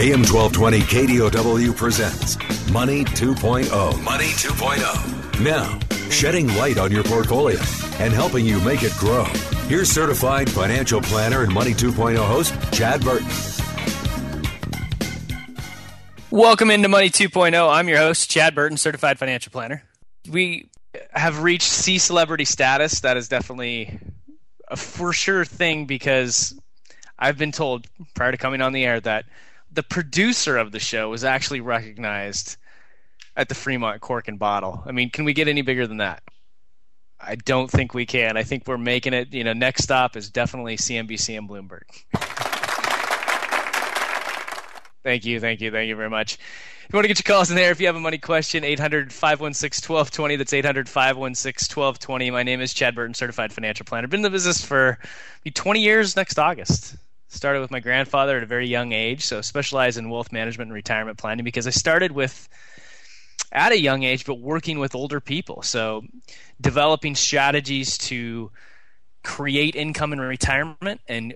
AM 1220 KDOW presents Money 2.0. Money 2.0. Now, shedding light on your portfolio and helping you make it grow. Here's certified financial planner and Money 2.0 host, Chad Burton. Welcome into Money 2.0. I'm your host, Chad Burton, certified financial planner. We have reached C celebrity status. That is definitely a for sure thing because I've been told prior to coming on the air that the producer of the show was actually recognized at the Fremont Cork and Bottle. I mean, can we get any bigger than that? I don't think we can. I think we're making it. You know, next stop is definitely CNBC and Bloomberg. thank you, thank you, thank you very much. If you want to get your calls in there, if you have a money question, 800 516 1220. That's 800 516 1220. My name is Chad Burton, certified financial planner. Been in the business for 20 years next August. Started with my grandfather at a very young age, so specialize in wealth management and retirement planning because I started with at a young age, but working with older people. So developing strategies to create income in retirement and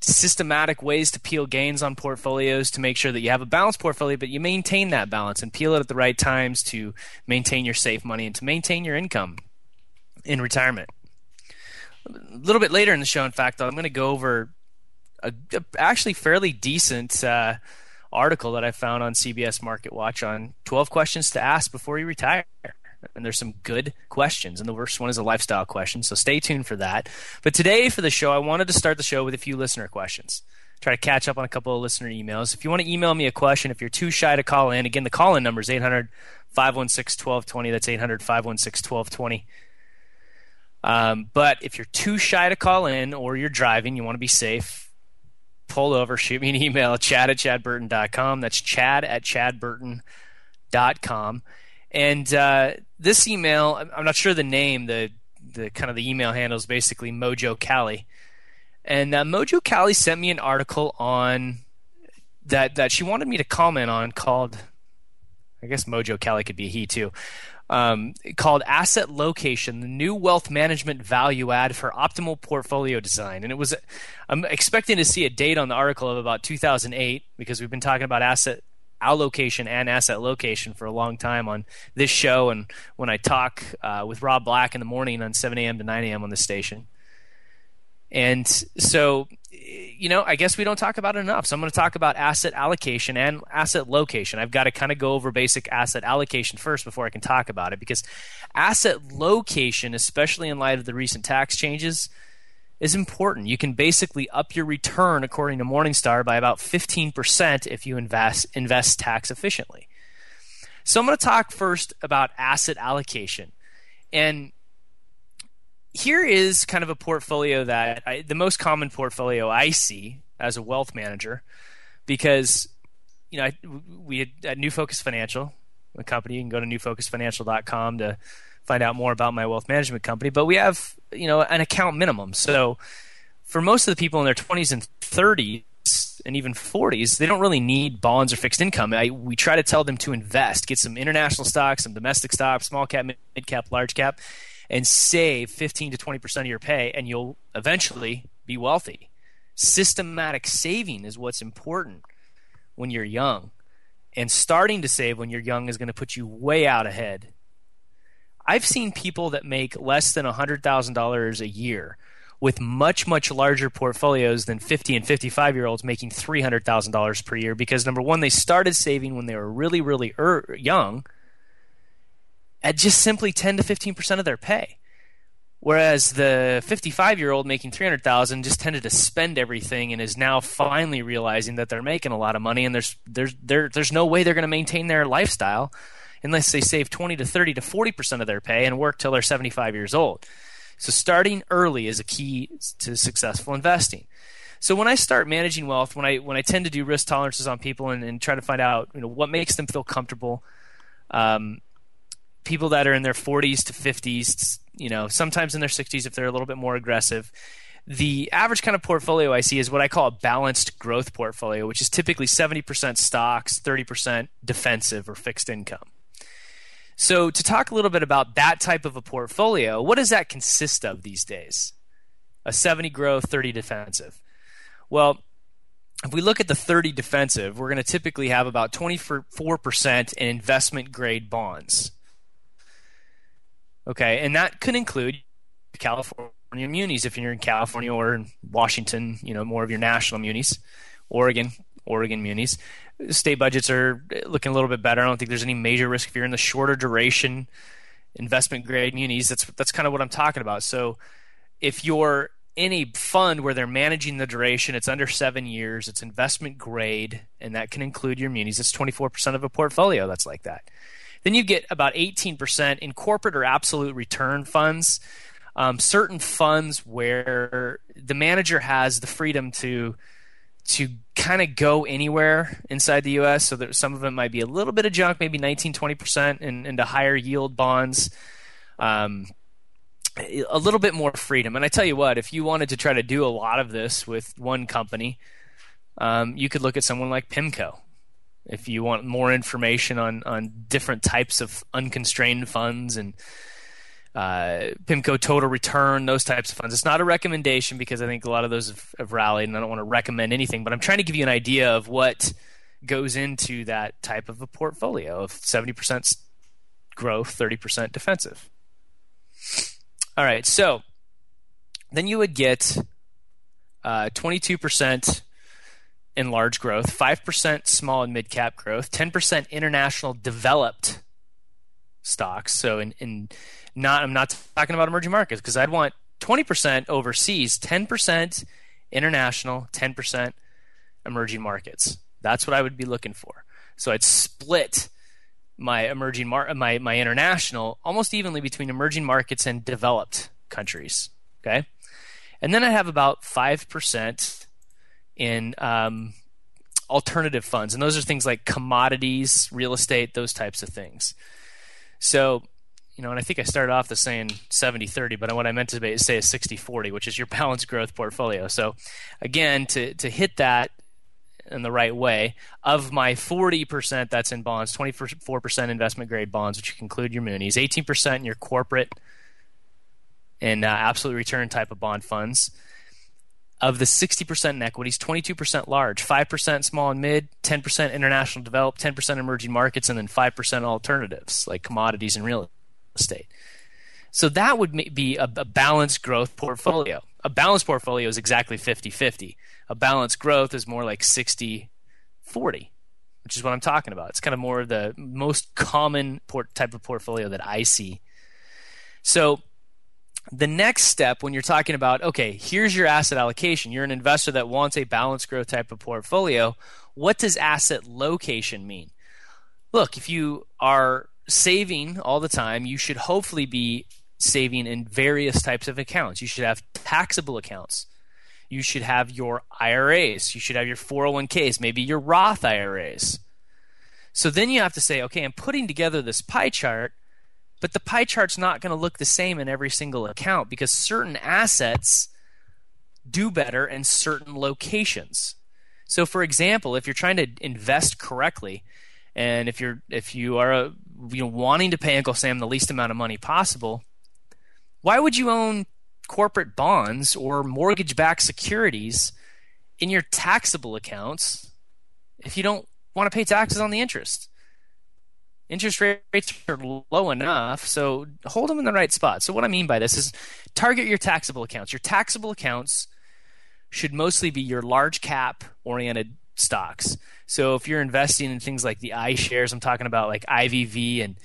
systematic ways to peel gains on portfolios to make sure that you have a balanced portfolio, but you maintain that balance and peel it at the right times to maintain your safe money and to maintain your income in retirement. A little bit later in the show, in fact, I'm going to go over a, a actually fairly decent uh, article that I found on CBS Market Watch on 12 questions to ask before you retire. And there's some good questions, and the worst one is a lifestyle question, so stay tuned for that. But today, for the show, I wanted to start the show with a few listener questions. Try to catch up on a couple of listener emails. If you want to email me a question, if you're too shy to call in, again, the call in number is 800 516 1220. That's 800 516 1220. Um, but if you're too shy to call in or you're driving, you want to be safe, pull over, shoot me an email, chad at chadburton.com. That's chad at chadburton.com. And uh, this email, I'm not sure the name, the the kind of the email handle is basically Mojo Cali. And uh, Mojo Cali sent me an article on that that she wanted me to comment on called I guess Mojo Cali could be he too um, called Asset Location, the new wealth management value add for optimal portfolio design. And it was, I'm expecting to see a date on the article of about 2008 because we've been talking about asset allocation and asset location for a long time on this show and when I talk uh, with Rob Black in the morning on 7 a.m. to 9 a.m. on the station. And so, you know, I guess we don't talk about it enough. So I'm going to talk about asset allocation and asset location. I've got to kind of go over basic asset allocation first before I can talk about it because asset location, especially in light of the recent tax changes, is important. You can basically up your return according to Morningstar by about 15% if you invest invest tax efficiently. So I'm going to talk first about asset allocation. And here is kind of a portfolio that I, the most common portfolio I see as a wealth manager, because you know I, we had at New Focus Financial, a company. You can go to newfocusfinancial.com to find out more about my wealth management company. But we have you know an account minimum. So for most of the people in their 20s and 30s and even 40s, they don't really need bonds or fixed income. I, we try to tell them to invest, get some international stocks, some domestic stocks, small cap, mid cap, large cap and save 15 to 20% of your pay, and you'll eventually be wealthy. Systematic saving is what's important when you're young. And starting to save when you're young is going to put you way out ahead. I've seen people that make less than $100,000 a year with much much larger portfolios than 50 and 55 year olds making $300,000 per year because number 1 they started saving when they were really really er- young at just simply 10 to 15% of their pay. Whereas the 55 year old making 300,000 just tended to spend everything and is now finally realizing that they're making a lot of money and there's there's there, there's no way they're going to maintain their lifestyle unless they save 20 to 30 to 40% of their pay and work till they're 75 years old. So starting early is a key to successful investing. So when I start managing wealth, when I when I tend to do risk tolerances on people and, and try to find out you know what makes them feel comfortable, um, people that are in their 40s to 50s, you know, sometimes in their 60s if they're a little bit more aggressive. The average kind of portfolio I see is what I call a balanced growth portfolio, which is typically 70% stocks, 30% defensive or fixed income. So, to talk a little bit about that type of a portfolio, what does that consist of these days? A 70 growth, 30 defensive. Well, if we look at the 30 defensive, we're going to typically have about 24% in investment grade bonds. Okay, and that could include California munis if you're in California or in Washington, you know, more of your national munis, Oregon, Oregon munis. State budgets are looking a little bit better. I don't think there's any major risk if you're in the shorter duration investment grade munis. That's that's kind of what I'm talking about. So if you're in a fund where they're managing the duration, it's under seven years, it's investment grade, and that can include your munis. It's 24% of a portfolio that's like that. Then you get about 18% in corporate or absolute return funds. Um, certain funds where the manager has the freedom to to kind of go anywhere inside the U.S. So that some of them might be a little bit of junk, maybe 19, 20 percent into higher yield bonds. Um, a little bit more freedom. And I tell you what, if you wanted to try to do a lot of this with one company, um, you could look at someone like PIMCO if you want more information on on different types of unconstrained funds and uh, PIMCO total return, those types of funds. It's not a recommendation because I think a lot of those have, have, rallied, and I don't want to recommend anything. But I'm trying to give you an idea of what goes into that type of a portfolio of 70% growth, 30% defensive. All right, so then you would get uh, 22% in large growth, 5% small and mid cap growth, 10% international developed stocks. So in, in not I'm not talking about emerging markets because I'd want 20% overseas, 10% international, 10% emerging markets. That's what I would be looking for. So I'd split my emerging mar- my my international almost evenly between emerging markets and developed countries. Okay, and then I have about five percent in um, alternative funds, and those are things like commodities, real estate, those types of things. So, you know, and I think I started off the saying 70 30, but what I meant to say is 60 40, which is your balanced growth portfolio. So, again, to, to hit that in the right way, of my 40% that's in bonds, 24% investment grade bonds, which you include your munis, 18% in your corporate and uh, absolute return type of bond funds, of the 60% in equities, 22% large, 5% small and mid, 10% international developed, 10% emerging markets, and then 5% alternatives like commodities and real estate. So that would be a, a balanced growth portfolio. A balanced portfolio is exactly 50 50. A balanced growth is more like 60 40, which is what I'm talking about. It's kind of more of the most common port- type of portfolio that I see. So the next step when you're talking about okay here's your asset allocation. You're an investor that wants a balanced growth type of portfolio. What does asset location mean? Look if you are saving all the time you should hopefully be saving in various types of accounts. You should have taxable accounts. You should have your IRAs you should have your 401ks maybe your Roth IRAs so then you have to say okay I'm putting together this pie chart but the pie chart's not going to look the same in every single account because certain assets do better in certain locations. So for example, if you're trying to invest correctly and if you're if you are a, you know wanting to pay Uncle Sam the least amount of money possible, why would you own corporate bonds or mortgage-backed securities in your taxable accounts if you don't want to pay taxes on the interest? Interest rates are low enough, so hold them in the right spot. So what I mean by this is target your taxable accounts. Your taxable accounts should mostly be your large cap oriented stocks. So if you're investing in things like the iShares, I'm talking about like IVV and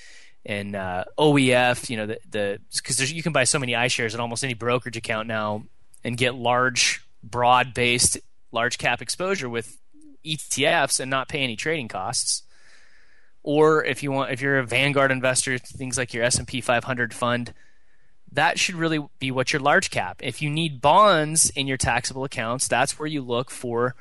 and uh, OEF, you know the the because you can buy so many iShares in almost any brokerage account now and get large, broad based, large cap exposure with ETFs and not pay any trading costs. Or if you want, if you're a Vanguard investor, things like your S&P 500 fund, that should really be what your large cap. If you need bonds in your taxable accounts, that's where you look for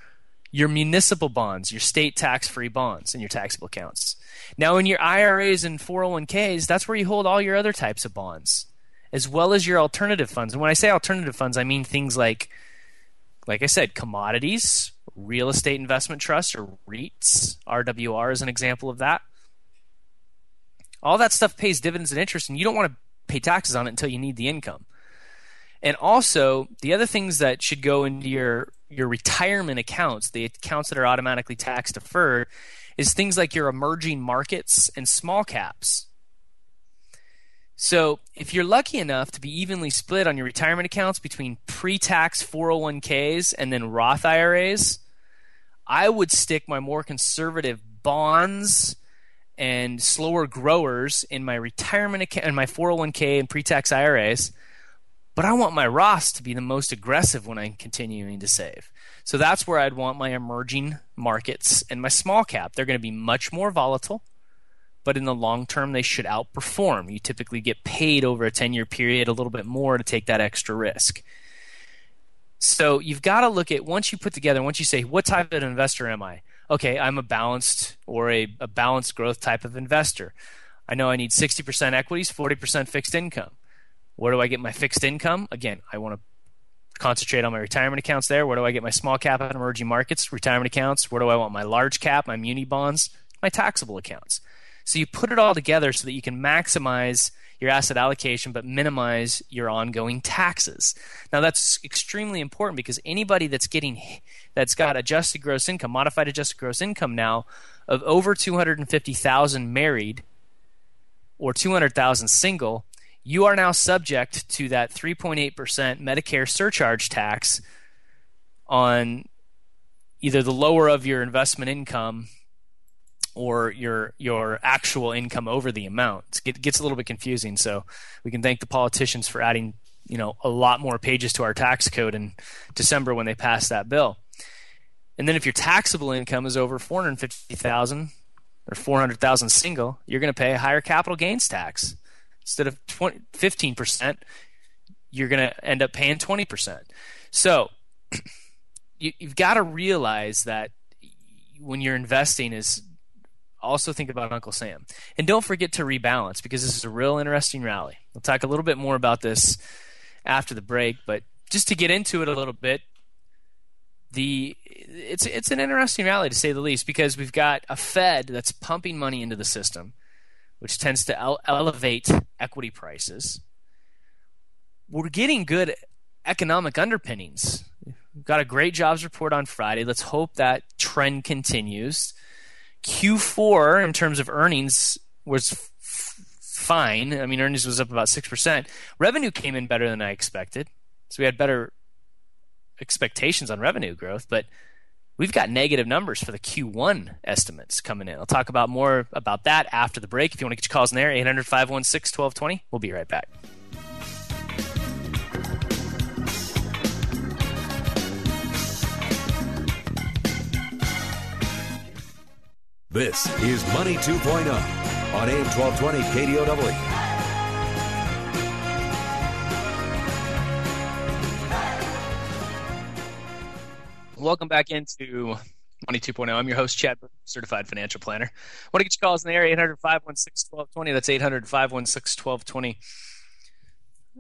your municipal bonds, your state tax free bonds in your taxable accounts. Now, in your IRAs and 401ks, that's where you hold all your other types of bonds, as well as your alternative funds. And when I say alternative funds, I mean things like, like I said, commodities, real estate investment trusts or REITs. RWR is an example of that. All that stuff pays dividends and interest, and you don't want to pay taxes on it until you need the income. And also, the other things that should go into your your retirement accounts, the accounts that are automatically tax deferred, is things like your emerging markets and small caps. So, if you're lucky enough to be evenly split on your retirement accounts between pre-tax 401ks and then Roth IRAs, I would stick my more conservative bonds and slower growers in my retirement account and my 401k and pre-tax IRAs but I want my Roths to be the most aggressive when I'm continuing to save. So that's where I'd want my emerging markets and my small cap. They're going to be much more volatile, but in the long term, they should outperform. You typically get paid over a 10 year period a little bit more to take that extra risk. So you've got to look at once you put together, once you say, what type of investor am I? Okay, I'm a balanced or a, a balanced growth type of investor. I know I need 60% equities, 40% fixed income. Where do I get my fixed income? Again, I want to concentrate on my retirement accounts there. Where do I get my small cap and emerging markets retirement accounts? Where do I want my large cap, my muni bonds, my taxable accounts? So you put it all together so that you can maximize your asset allocation but minimize your ongoing taxes. Now that's extremely important because anybody that's getting that's got adjusted gross income, modified adjusted gross income now of over 250,000 married or 200,000 single you are now subject to that 3.8% Medicare surcharge tax on either the lower of your investment income or your your actual income over the amount. It gets a little bit confusing, so we can thank the politicians for adding you know a lot more pages to our tax code in December when they passed that bill. And then if your taxable income is over 450,000 or 400,000 single, you're going to pay a higher capital gains tax instead of 20, 15%, you're going to end up paying 20%. So you, you've got to realize that when you're investing is also think about Uncle Sam. And don't forget to rebalance because this is a real interesting rally. We'll talk a little bit more about this after the break, but just to get into it a little bit, the it's it's an interesting rally to say the least because we've got a Fed that's pumping money into the system which tends to ele- elevate equity prices. We're getting good economic underpinnings. We've got a great jobs report on Friday. Let's hope that trend continues. Q4 in terms of earnings was f- fine. I mean, earnings was up about 6%. Revenue came in better than I expected. So we had better expectations on revenue growth, but We've got negative numbers for the Q1 estimates coming in. I'll talk about more about that after the break. If you want to get your calls in there, 800 516 1220. We'll be right back. This is Money 2.0 on AM 1220 KDOW. Welcome back into Money 2.0. I'm your host, Chad, certified financial planner. I want to get your calls in the area 800 516 1220. That's 800 516 1220.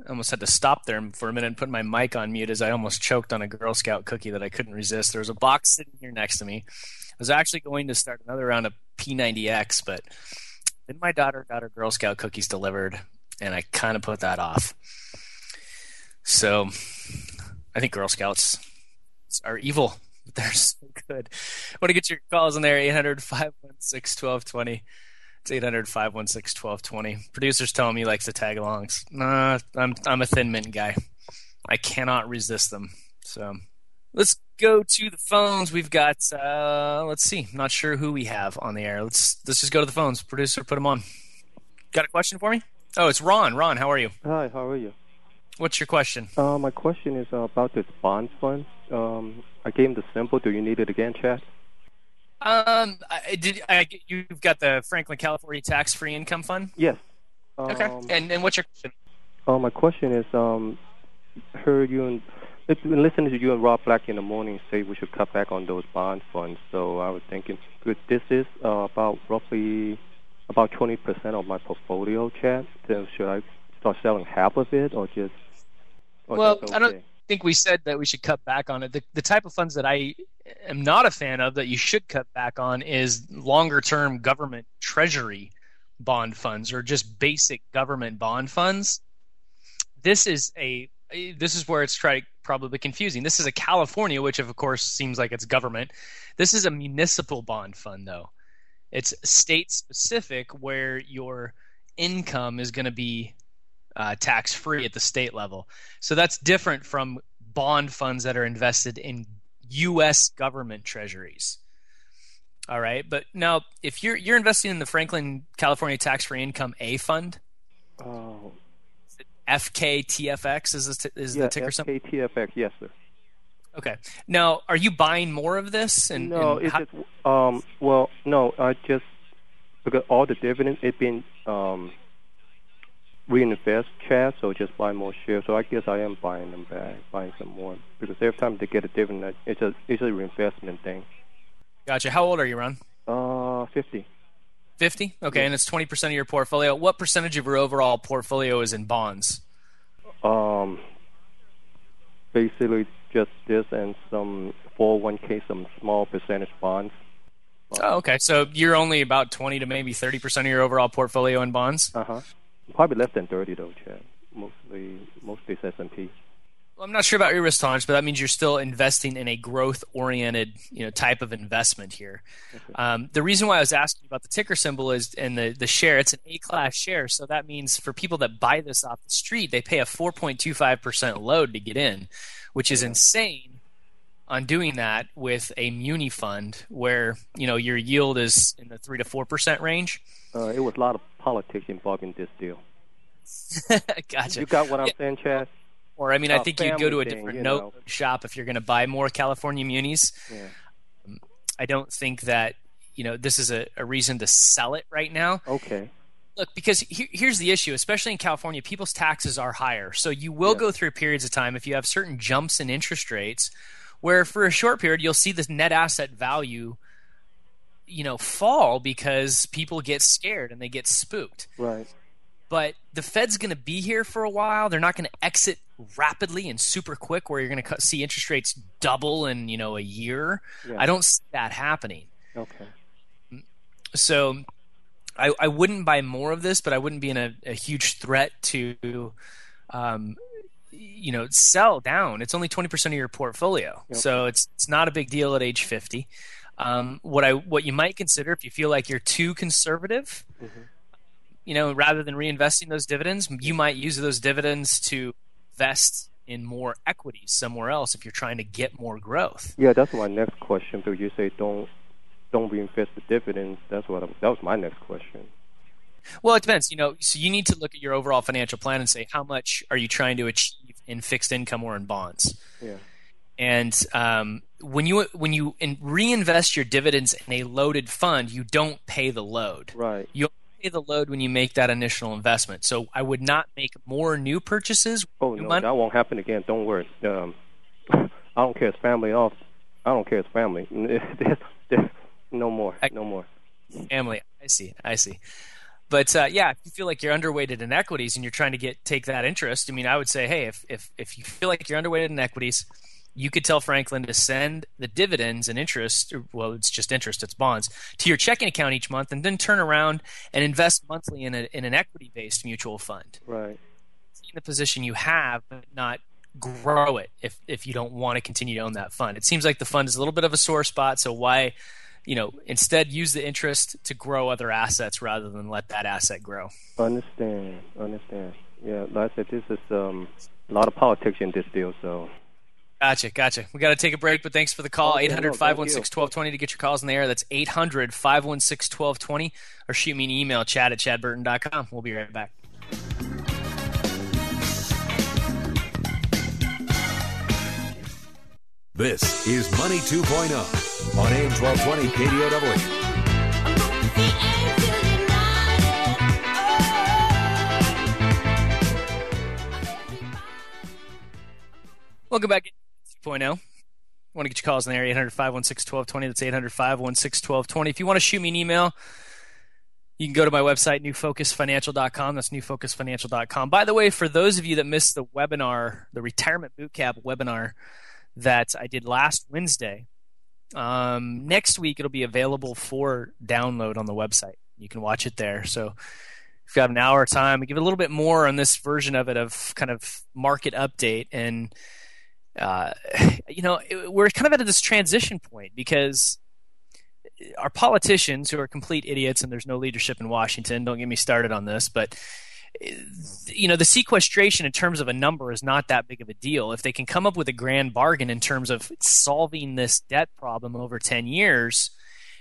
I almost had to stop there for a minute and put my mic on mute as I almost choked on a Girl Scout cookie that I couldn't resist. There was a box sitting here next to me. I was actually going to start another round of P90X, but then my daughter got her Girl Scout cookies delivered, and I kind of put that off. So I think Girl Scouts are evil. But they're so good. I want to get your calls in there 800 516 1220. It's 800 516 1220. Producers tell me he likes to tag alongs. Nah, I'm, I'm a thin mint guy. I cannot resist them. So let's go to the phones. We've got, uh, let's see, not sure who we have on the air. Let's, let's just go to the phones. Producer, put them on. Got a question for me? Oh, it's Ron. Ron, how are you? Hi, how are you? What's your question? Uh, my question is uh, about this bond fund. Um, I gave him the symbol. Do you need it again, Chad? Um, I, did I, you've got the Franklin California Tax Free Income Fund? Yes. Um, okay. And and what's your question? Uh, my question is, um, heard you listening to you and Rob Black in the morning say we should cut back on those bond funds. So I was thinking, good, this is uh, about roughly about 20% of my portfolio, Chad. So should I start selling half of it or just well, okay. I don't think we said that we should cut back on it. The, the type of funds that I am not a fan of that you should cut back on is longer term government treasury bond funds or just basic government bond funds. This is a this is where it's try, probably confusing. This is a California, which of course seems like it's government. This is a municipal bond fund, though. It's state specific, where your income is going to be uh, tax free at the state level. So that's different from bond funds that are invested in U.S. government treasuries. All right, but now if you're you're investing in the Franklin California Tax Free Income A Fund, oh, FKTFX is the, is yeah, the ticker symbol. FKTFX, yes, sir. Okay. Now, are you buying more of this? And, no, and it's just, um, well, no, I just because all the dividends it been um, reinvest Chad, so just buy more shares. So I guess I am buying them back, buying some more because every time they get a dividend, it's a it's a reinvestment thing. Gotcha. How old are you, Ron? Uh, fifty. Fifty. Okay, and it's twenty percent of your portfolio. What percentage of your overall portfolio is in bonds? Um, basically just this and some 401k, some small percentage bonds. Oh, okay. So you're only about 20 to maybe 30% of your overall portfolio in bonds? Uh-huh. Probably less than 30 though, Chad. Mostly mostly S&P. Well, I'm not sure about your risk tolerance, but that means you're still investing in a growth-oriented, you know, type of investment here. Um, the reason why I was asking about the ticker symbol is, and the the share, it's an A-class share, so that means for people that buy this off the street, they pay a 4.25 percent load to get in, which is insane. On doing that with a muni fund, where you know your yield is in the three to four percent range. Uh, it was a lot of politics involved in this deal. gotcha. You got what I'm yeah. saying, Chad? Or I mean, I think you'd go to a different note know. shop if you're going to buy more California munis. Yeah. Um, I don't think that you know this is a, a, reason to sell it right now. Okay. Look, because he, here's the issue, especially in California, people's taxes are higher, so you will yeah. go through periods of time if you have certain jumps in interest rates, where for a short period you'll see the net asset value, you know, fall because people get scared and they get spooked. Right but the Fed's going to be here for a while. They're not going to exit rapidly and super quick, where you're going to see interest rates double in you know a year. Yeah. I don't see that happening. Okay. So, I, I wouldn't buy more of this, but I wouldn't be in a, a huge threat to, um, you know, sell down. It's only twenty percent of your portfolio, okay. so it's it's not a big deal at age fifty. Um, what I what you might consider if you feel like you're too conservative. Mm-hmm you know, rather than reinvesting those dividends, you might use those dividends to invest in more equities somewhere else if you're trying to get more growth. Yeah, that's my next question. But you say don't don't reinvest the dividends. That's what I'm, that was my next question. Well, it depends. You know, so you need to look at your overall financial plan and say how much are you trying to achieve in fixed income or in bonds. Yeah. And um, when you when you reinvest your dividends in a loaded fund, you don't pay the load. Right. You pay the load when you make that initial investment. So I would not make more new purchases. Oh no, money. that won't happen again. Don't worry. Um, I don't care. It's family off. I don't care. It's family. no more. No more. Family. I see. I see. But uh, yeah, if you feel like you're underweighted in equities and you're trying to get take that interest, I mean, I would say, hey, if if if you feel like you're underweighted in equities, you could tell Franklin to send the dividends and interest, well, it's just interest, it's bonds, to your checking account each month, and then turn around and invest monthly in, a, in an equity based mutual fund. Right. In the position you have, but not grow it if, if you don't want to continue to own that fund. It seems like the fund is a little bit of a sore spot, so why you know, instead use the interest to grow other assets rather than let that asset grow. Understand, understand. Yeah, like I said, this is um, a lot of politics in this deal, so. Gotcha, gotcha. We got to take a break, but thanks for the call. 800 516 1220 to get your calls in the air. That's 800 516 1220 or shoot me an email, chad at chadburton.com. We'll be right back. This is Money 2.0 on AM 1220 KDOW. Welcome back to 2.0. I want to get your calls in the area 800 516 1220. That's 800 516 1220. If you want to shoot me an email, you can go to my website, newfocusfinancial.com. That's newfocusfinancial.com. By the way, for those of you that missed the webinar, the retirement bootcamp webinar, that I did last Wednesday. Um, next week, it'll be available for download on the website. You can watch it there. So if you have an hour of time, we give a little bit more on this version of it of kind of market update. And, uh, you know, we're kind of at this transition point because our politicians who are complete idiots and there's no leadership in Washington, don't get me started on this, but you know, the sequestration in terms of a number is not that big of a deal. If they can come up with a grand bargain in terms of solving this debt problem over 10 years,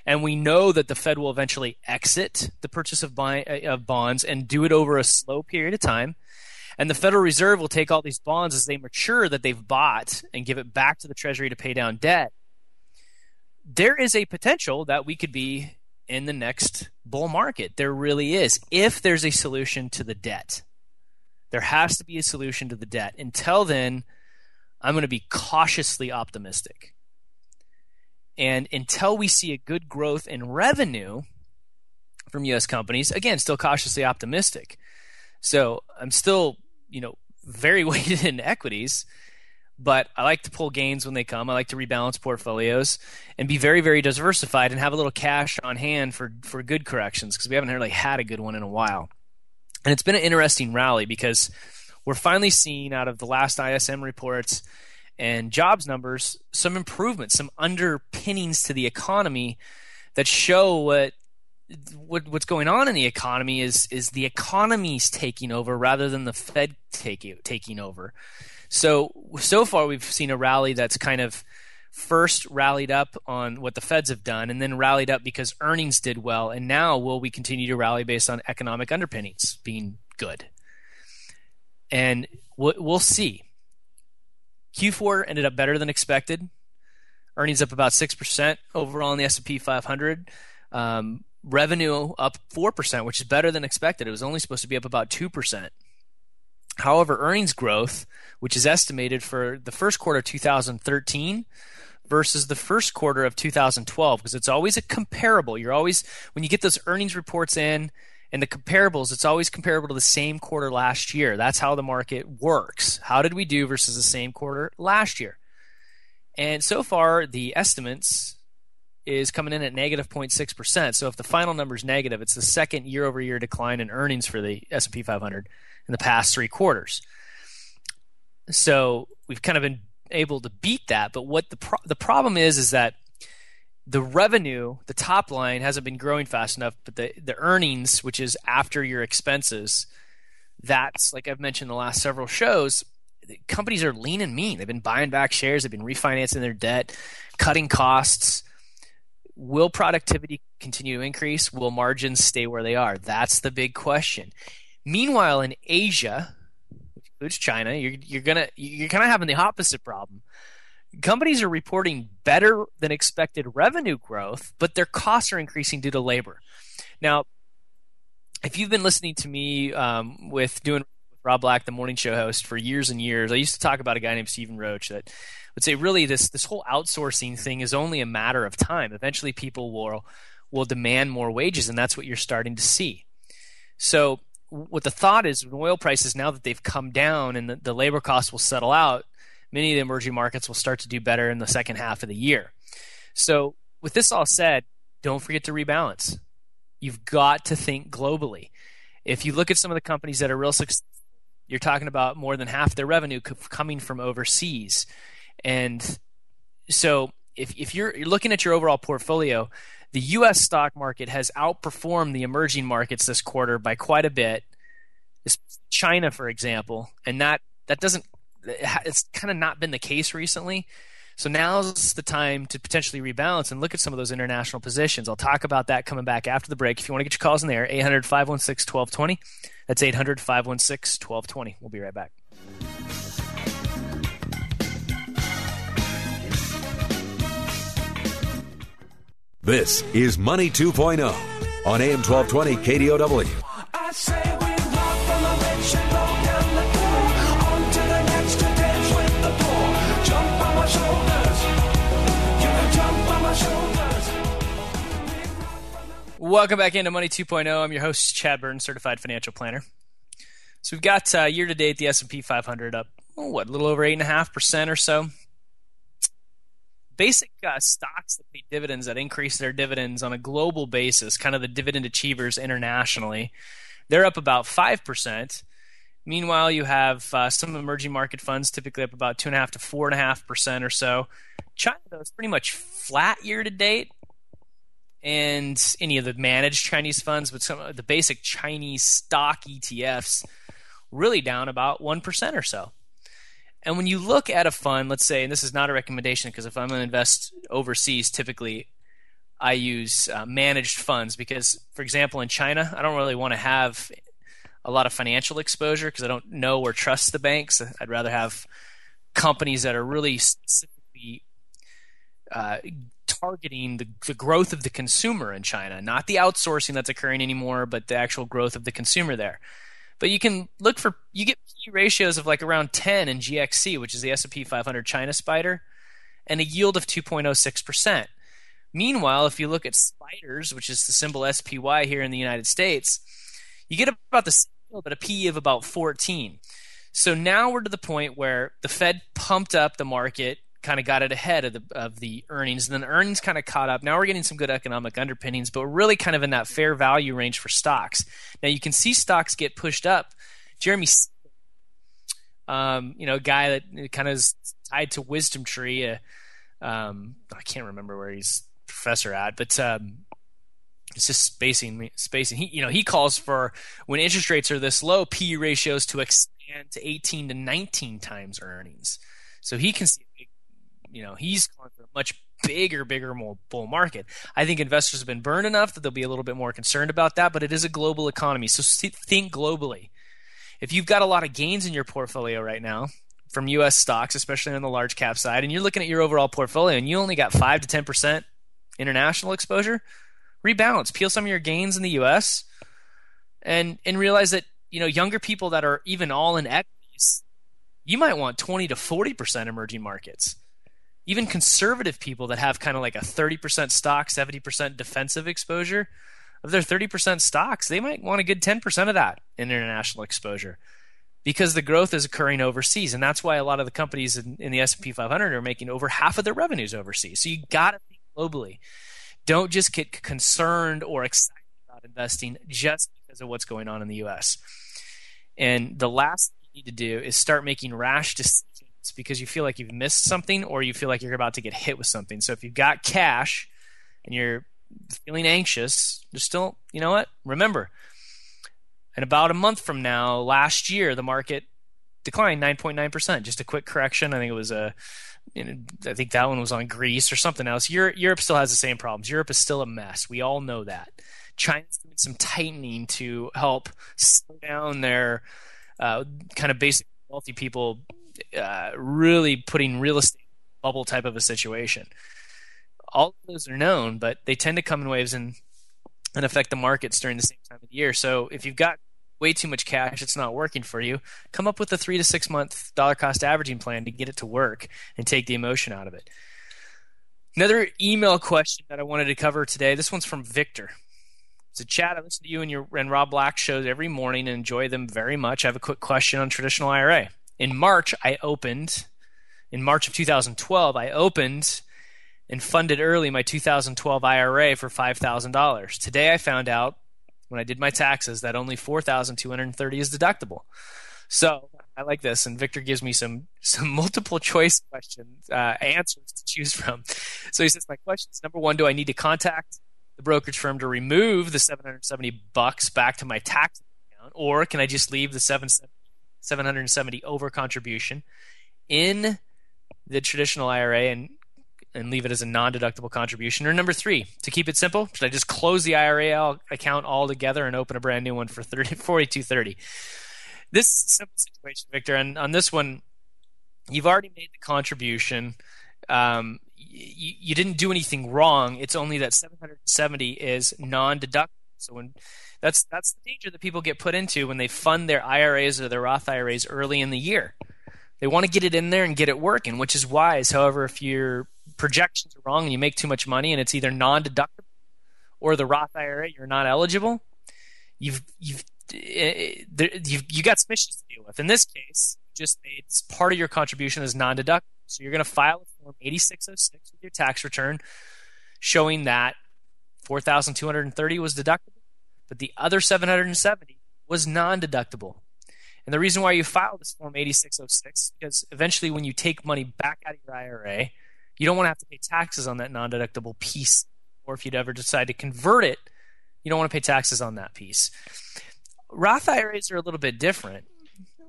and we know that the Fed will eventually exit the purchase of, buy, uh, of bonds and do it over a slow period of time, and the Federal Reserve will take all these bonds as they mature that they've bought and give it back to the Treasury to pay down debt. There is a potential that we could be in the next bull market. There really is. If there's a solution to the debt, there has to be a solution to the debt. Until then, I'm going to be cautiously optimistic. And until we see a good growth in revenue from US companies, again, still cautiously optimistic. So I'm still, you know, very weighted in equities but I like to pull gains when they come. I like to rebalance portfolios and be very, very diversified and have a little cash on hand for, for good corrections because we haven't really had a good one in a while. And it's been an interesting rally because we're finally seeing out of the last ISM reports and jobs numbers some improvements, some underpinnings to the economy that show what what, what's going on in the economy is is the economy's taking over rather than the Fed taking taking over. So so far we've seen a rally that's kind of first rallied up on what the Feds have done and then rallied up because earnings did well and now will we continue to rally based on economic underpinnings being good. And we'll see. Q4 ended up better than expected. Earnings up about 6% overall in the S&P 500. Um, revenue up 4%, which is better than expected. It was only supposed to be up about 2%. However, earnings growth, which is estimated for the first quarter of 2013 versus the first quarter of 2012, because it's always a comparable. You're always, when you get those earnings reports in and the comparables, it's always comparable to the same quarter last year. That's how the market works. How did we do versus the same quarter last year? And so far, the estimates is coming in at negative 0.6%. So if the final number is negative, it's the second year-over-year decline in earnings for the S&P 500 in the past three quarters. So we've kind of been able to beat that. But what the pro- the problem is is that the revenue, the top line, hasn't been growing fast enough, but the the earnings, which is after your expenses, that's like I've mentioned the last several shows. Companies are lean and mean. They've been buying back shares. They've been refinancing their debt, cutting costs. Will productivity continue to increase? Will margins stay where they are? That's the big question. Meanwhile, in Asia, which includes China, you're, you're gonna you're kind of having the opposite problem. Companies are reporting better than expected revenue growth, but their costs are increasing due to labor. Now, if you've been listening to me um, with doing Rob Black, the morning show host, for years and years, I used to talk about a guy named Stephen Roach that would say really this this whole outsourcing thing is only a matter of time. Eventually, people will will demand more wages, and that's what you're starting to see. So what the thought is, with oil prices now that they've come down and the, the labor costs will settle out, many of the emerging markets will start to do better in the second half of the year. So, with this all said, don't forget to rebalance. You've got to think globally. If you look at some of the companies that are real successful, you're talking about more than half their revenue coming from overseas. And so if if you're, you're looking at your overall portfolio, the U.S. stock market has outperformed the emerging markets this quarter by quite a bit. China, for example, and that that doesn't it's kind of not been the case recently. So now's the time to potentially rebalance and look at some of those international positions. I'll talk about that coming back after the break. If you want to get your calls in there, 800 516 1220. That's 800 516 1220. We'll be right back. This is Money 2.0 on AM 1220 KDOW. Welcome back into Money 2.0. I'm your host, Chad Burton, certified financial planner. So we've got uh, year to date the S&P 500 up, oh, what, a little over eight and a half percent or so basic uh, stocks that pay dividends that increase their dividends on a global basis, kind of the dividend achievers internationally, they're up about 5%. Meanwhile, you have uh, some emerging market funds typically up about 2.5 to 4.5% or so. China, though, is pretty much flat year to date. And any of the managed Chinese funds, but some of the basic Chinese stock ETFs really down about 1% or so. And when you look at a fund, let's say, and this is not a recommendation because if I'm going to invest overseas, typically I use uh, managed funds because, for example, in China, I don't really want to have a lot of financial exposure because I don't know or trust the banks. I'd rather have companies that are really specifically uh, targeting the, the growth of the consumer in China, not the outsourcing that's occurring anymore, but the actual growth of the consumer there. But you can look for you get P ratios of like around 10 in GXC, which is the S&P 500 China Spider, and a yield of 2.06%. Meanwhile, if you look at spiders, which is the symbol SPY here in the United States, you get about the same but a P of about 14. So now we're to the point where the Fed pumped up the market kind of got it ahead of the of the earnings, and then the earnings kind of caught up. Now we're getting some good economic underpinnings, but we're really kind of in that fair value range for stocks. Now you can see stocks get pushed up. Jeremy, um, you know, a guy that kind of is tied to WisdomTree. Uh, um, I can't remember where he's professor at, but um, it's just spacing spacing. He, you know, he calls for when interest rates are this low, P ratios to expand to 18 to 19 times earnings. So he can see you know he's calling for a much bigger, bigger, more bull market. I think investors have been burned enough that they'll be a little bit more concerned about that. But it is a global economy, so think globally. If you've got a lot of gains in your portfolio right now from U.S. stocks, especially on the large cap side, and you're looking at your overall portfolio and you only got five to ten percent international exposure, rebalance, peel some of your gains in the U.S. and and realize that you know younger people that are even all in equities, you might want twenty to forty percent emerging markets even conservative people that have kind of like a 30% stock, 70% defensive exposure of their 30% stocks, they might want a good 10% of that in international exposure because the growth is occurring overseas and that's why a lot of the companies in, in the S&P 500 are making over half of their revenues overseas. So you got to think globally. Don't just get concerned or excited about investing just because of what's going on in the US. And the last thing you need to do is start making rash decisions because you feel like you've missed something or you feel like you're about to get hit with something. So if you've got cash and you're feeling anxious, just still, you know what? Remember, in about a month from now, last year, the market declined 9.9%. Just a quick correction. I think it was a, you know, I think that one was on Greece or something else. Europe, Europe still has the same problems. Europe is still a mess. We all know that. China's doing some tightening to help slow down their uh, kind of basic wealthy people uh, really putting real estate bubble type of a situation. All of those are known, but they tend to come in waves and and affect the markets during the same time of the year. So if you've got way too much cash, it's not working for you. Come up with a three to six month dollar cost averaging plan to get it to work and take the emotion out of it. Another email question that I wanted to cover today. This one's from Victor. It's a chat. I listen to you and your and Rob Black shows every morning and enjoy them very much. I have a quick question on traditional IRA in March, I opened, in March of 2012, I opened and funded early my 2012 IRA for $5,000. Today I found out when I did my taxes that only 4,230 is deductible. So I like this, and Victor gives me some some multiple choice questions uh, answers to choose from. So he says, my question is number one: Do I need to contact the brokerage firm to remove the 770 bucks back to my tax account, or can I just leave the 770 over contribution in the traditional IRA and and leave it as a non-deductible contribution? Or number three, to keep it simple, should I just close the IRA account altogether and open a brand new one for 30, 4230? This simple situation, Victor, and on this one, you've already made the contribution. Um, you, you didn't do anything wrong. It's only that 770 is non-deductible. So when that's that's the danger that people get put into when they fund their IRAs or their Roth IRAs early in the year. They want to get it in there and get it working, which is wise. However, if your projections are wrong and you make too much money and it's either non-deductible or the Roth IRA you're not eligible, you've you've eh, eh, you've you got some issues to deal with. In this case, just part of your contribution is non-deductible. So you're going to file a form 8606 with your tax return showing that 4230 was deductible, but the other 770 was non-deductible. And the reason why you file this form 8606 because eventually when you take money back out of your IRA, you don't want to have to pay taxes on that non-deductible piece or if you'd ever decide to convert it, you don't want to pay taxes on that piece. Roth IRAs are a little bit different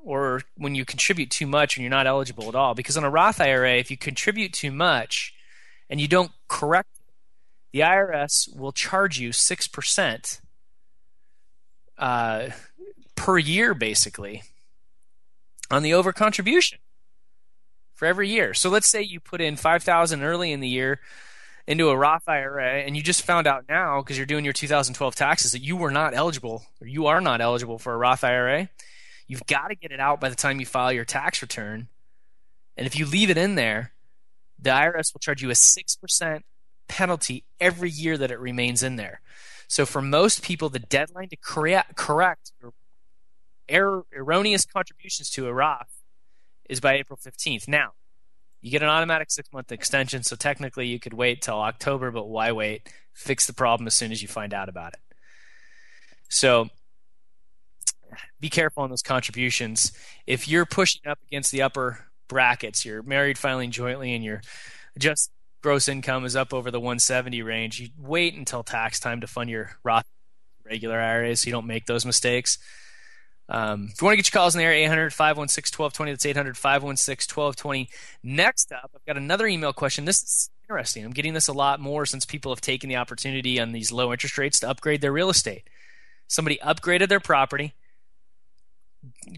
or when you contribute too much and you're not eligible at all. Because on a Roth IRA, if you contribute too much and you don't correct it, the IRS will charge you 6% uh, per year, basically, on the over contribution for every year. So let's say you put in 5000 early in the year into a Roth IRA and you just found out now because you're doing your 2012 taxes that you were not eligible or you are not eligible for a Roth IRA You've got to get it out by the time you file your tax return. And if you leave it in there, the IRS will charge you a 6% penalty every year that it remains in there. So for most people, the deadline to correct, error, erroneous contributions to Roth is by April 15th. Now, you get an automatic six month extension, so technically you could wait till October, but why wait? Fix the problem as soon as you find out about it. So be careful on those contributions. If you're pushing up against the upper brackets, you're married filing jointly, and you're just gross income is up over the 170 range, you wait until tax time to fund your Roth regular IRAs so you don't make those mistakes. Um, if you want to get your calls in the air, 800 516 1220. That's 800 516 1220. Next up, I've got another email question. This is interesting. I'm getting this a lot more since people have taken the opportunity on these low interest rates to upgrade their real estate. Somebody upgraded their property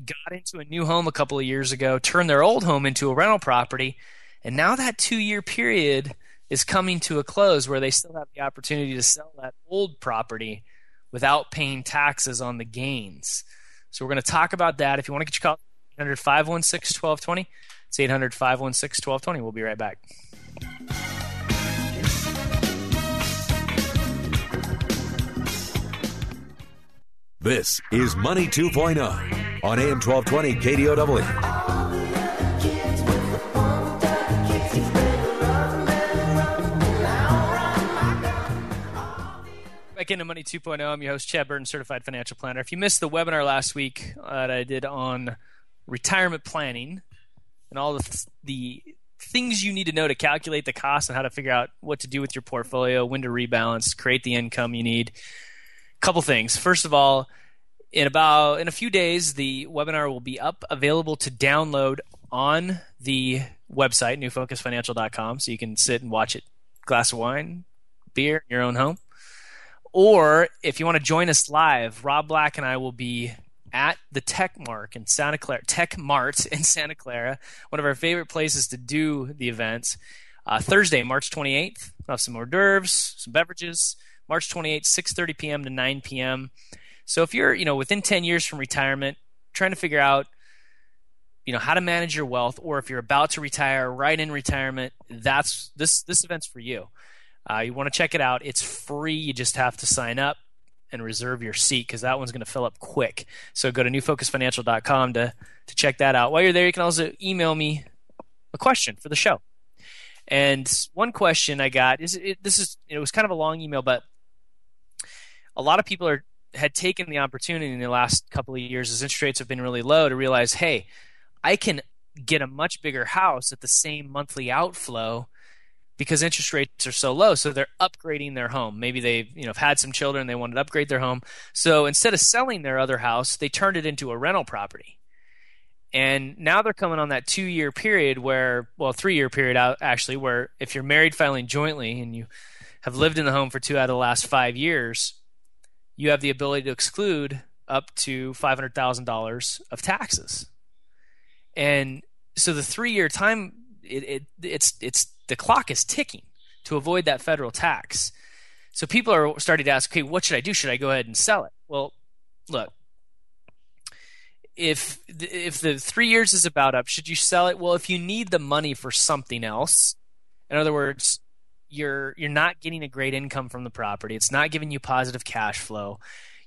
got into a new home a couple of years ago, turned their old home into a rental property, and now that two year period is coming to a close where they still have the opportunity to sell that old property without paying taxes on the gains. So we're going to talk about that. If you want to get your call, 800 516 1220. It's 800 516 1220. We'll be right back. This is Money 2.0 on AM 1220 KDOW. Back into Money 2.0. I'm your host, Chad Burton, certified financial planner. If you missed the webinar last week uh, that I did on retirement planning and all the, the things you need to know to calculate the cost and how to figure out what to do with your portfolio, when to rebalance, create the income you need couple things. First of all, in about in a few days, the webinar will be up, available to download on the website newfocusfinancial.com, so you can sit and watch it, glass of wine, beer in your own home. Or if you want to join us live, Rob Black and I will be at the Tech Mark in Santa Clara, Tech Mart in Santa Clara, one of our favorite places to do the events. Uh, Thursday, March 28th. We'll have some hors d'oeuvres, some beverages. March 28th, 6:30 p.m. to 9 p.m. So if you're, you know, within 10 years from retirement, trying to figure out, you know, how to manage your wealth, or if you're about to retire, right in retirement, that's this this event's for you. Uh, you want to check it out. It's free. You just have to sign up and reserve your seat because that one's going to fill up quick. So go to newfocusfinancial.com to to check that out. While you're there, you can also email me a question for the show. And one question I got is it, this is it was kind of a long email, but a lot of people are had taken the opportunity in the last couple of years as interest rates have been really low to realize, hey, I can get a much bigger house at the same monthly outflow because interest rates are so low. So they're upgrading their home. Maybe they've you know had some children, they wanted to upgrade their home. So instead of selling their other house, they turned it into a rental property. And now they're coming on that two year period where, well, three year period actually, where if you're married filing jointly and you have lived in the home for two out of the last five years, you have the ability to exclude up to $500,000 of taxes. And so the three year time, it, it, it's, it's, the clock is ticking to avoid that federal tax. So people are starting to ask, okay, what should I do? Should I go ahead and sell it? Well, look, if if the three years is about up, should you sell it? Well, if you need the money for something else, in other words, you're you're not getting a great income from the property. It's not giving you positive cash flow.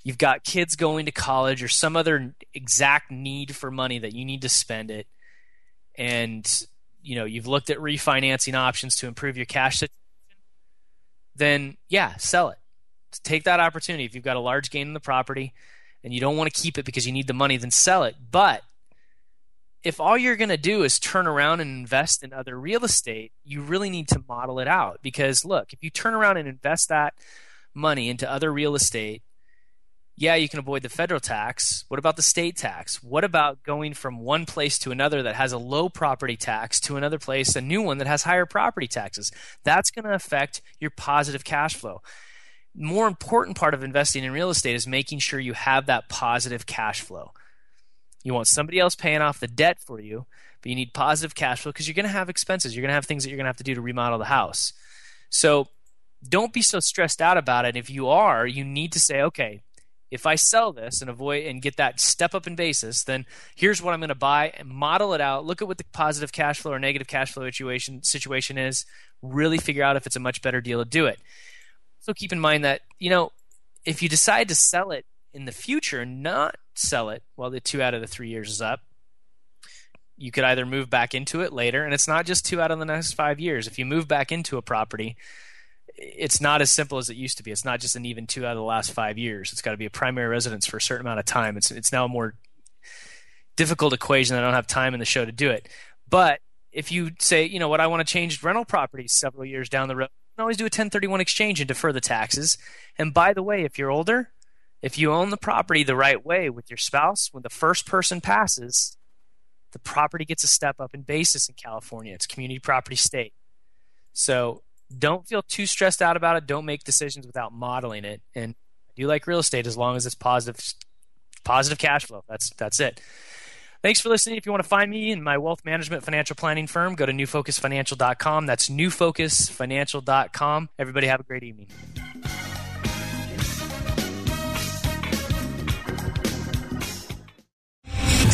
You've got kids going to college or some other exact need for money that you need to spend it, and you know you've looked at refinancing options to improve your cash situation. Then yeah, sell it. Take that opportunity. If you've got a large gain in the property, and you don't want to keep it because you need the money, then sell it. But if all you're going to do is turn around and invest in other real estate, you really need to model it out. Because look, if you turn around and invest that money into other real estate, yeah, you can avoid the federal tax. What about the state tax? What about going from one place to another that has a low property tax to another place, a new one that has higher property taxes? That's going to affect your positive cash flow more important part of investing in real estate is making sure you have that positive cash flow. You want somebody else paying off the debt for you, but you need positive cash flow because you're going to have expenses. You're going to have things that you're going to have to do to remodel the house. So don't be so stressed out about it. If you are, you need to say, okay, if I sell this and avoid and get that step up in basis, then here's what I'm going to buy and model it out. Look at what the positive cash flow or negative cash flow situation situation is. Really figure out if it's a much better deal to do it. So keep in mind that, you know, if you decide to sell it in the future, not sell it while the two out of the three years is up, you could either move back into it later, and it's not just two out of the next five years. If you move back into a property, it's not as simple as it used to be. It's not just an even two out of the last five years. It's got to be a primary residence for a certain amount of time. It's it's now a more difficult equation. I don't have time in the show to do it. But if you say, you know what, I want to change rental properties several years down the road, can always do a 1031 exchange and defer the taxes. And by the way, if you're older, if you own the property the right way with your spouse, when the first person passes, the property gets a step up in basis in California. It's community property state. So don't feel too stressed out about it. Don't make decisions without modeling it. And I do like real estate as long as it's positive positive cash flow. That's that's it. Thanks for listening. If you want to find me in my wealth management financial planning firm, go to newfocusfinancial.com. That's newfocusfinancial.com. Everybody have a great evening.